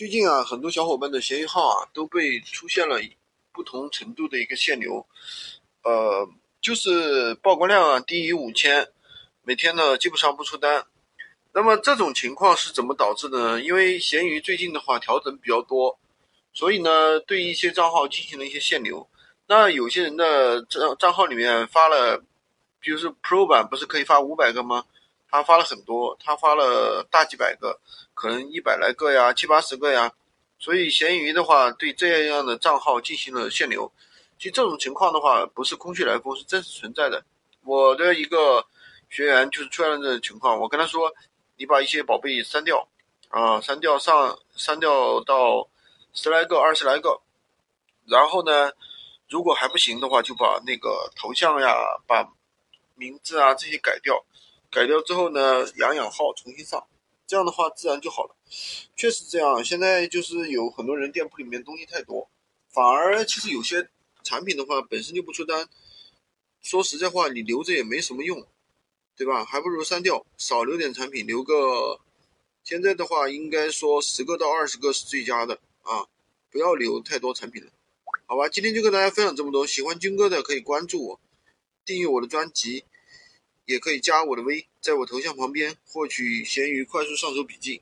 最近啊，很多小伙伴的闲鱼号啊都被出现了不同程度的一个限流，呃，就是曝光量啊低于五千，每天呢基本上不出单。那么这种情况是怎么导致的呢？因为闲鱼最近的话调整比较多，所以呢对一些账号进行了一些限流。那有些人的账账号里面发了，比如说 Pro 版不是可以发五百个吗？他发了很多，他发了大几百个，可能一百来个呀，七八十个呀。所以闲鱼的话对这样的账号进行了限流。其实这种情况的话不是空穴来风，是真实存在的。我的一个学员就是出现了这种情况，我跟他说，你把一些宝贝删掉啊，删掉上删掉到十来个、二十来个，然后呢，如果还不行的话，就把那个头像呀、把名字啊这些改掉。改掉之后呢，养养号重新上，这样的话自然就好了。确实这样，现在就是有很多人店铺里面东西太多，反而其实有些产品的话本身就不出单。说实在话，你留着也没什么用，对吧？还不如删掉，少留点产品，留个。现在的话，应该说十个到二十个是最佳的啊，不要留太多产品了。好吧，今天就跟大家分享这么多。喜欢军哥的可以关注我，订阅我的专辑。也可以加我的微，在我头像旁边获取闲鱼快速上手笔记。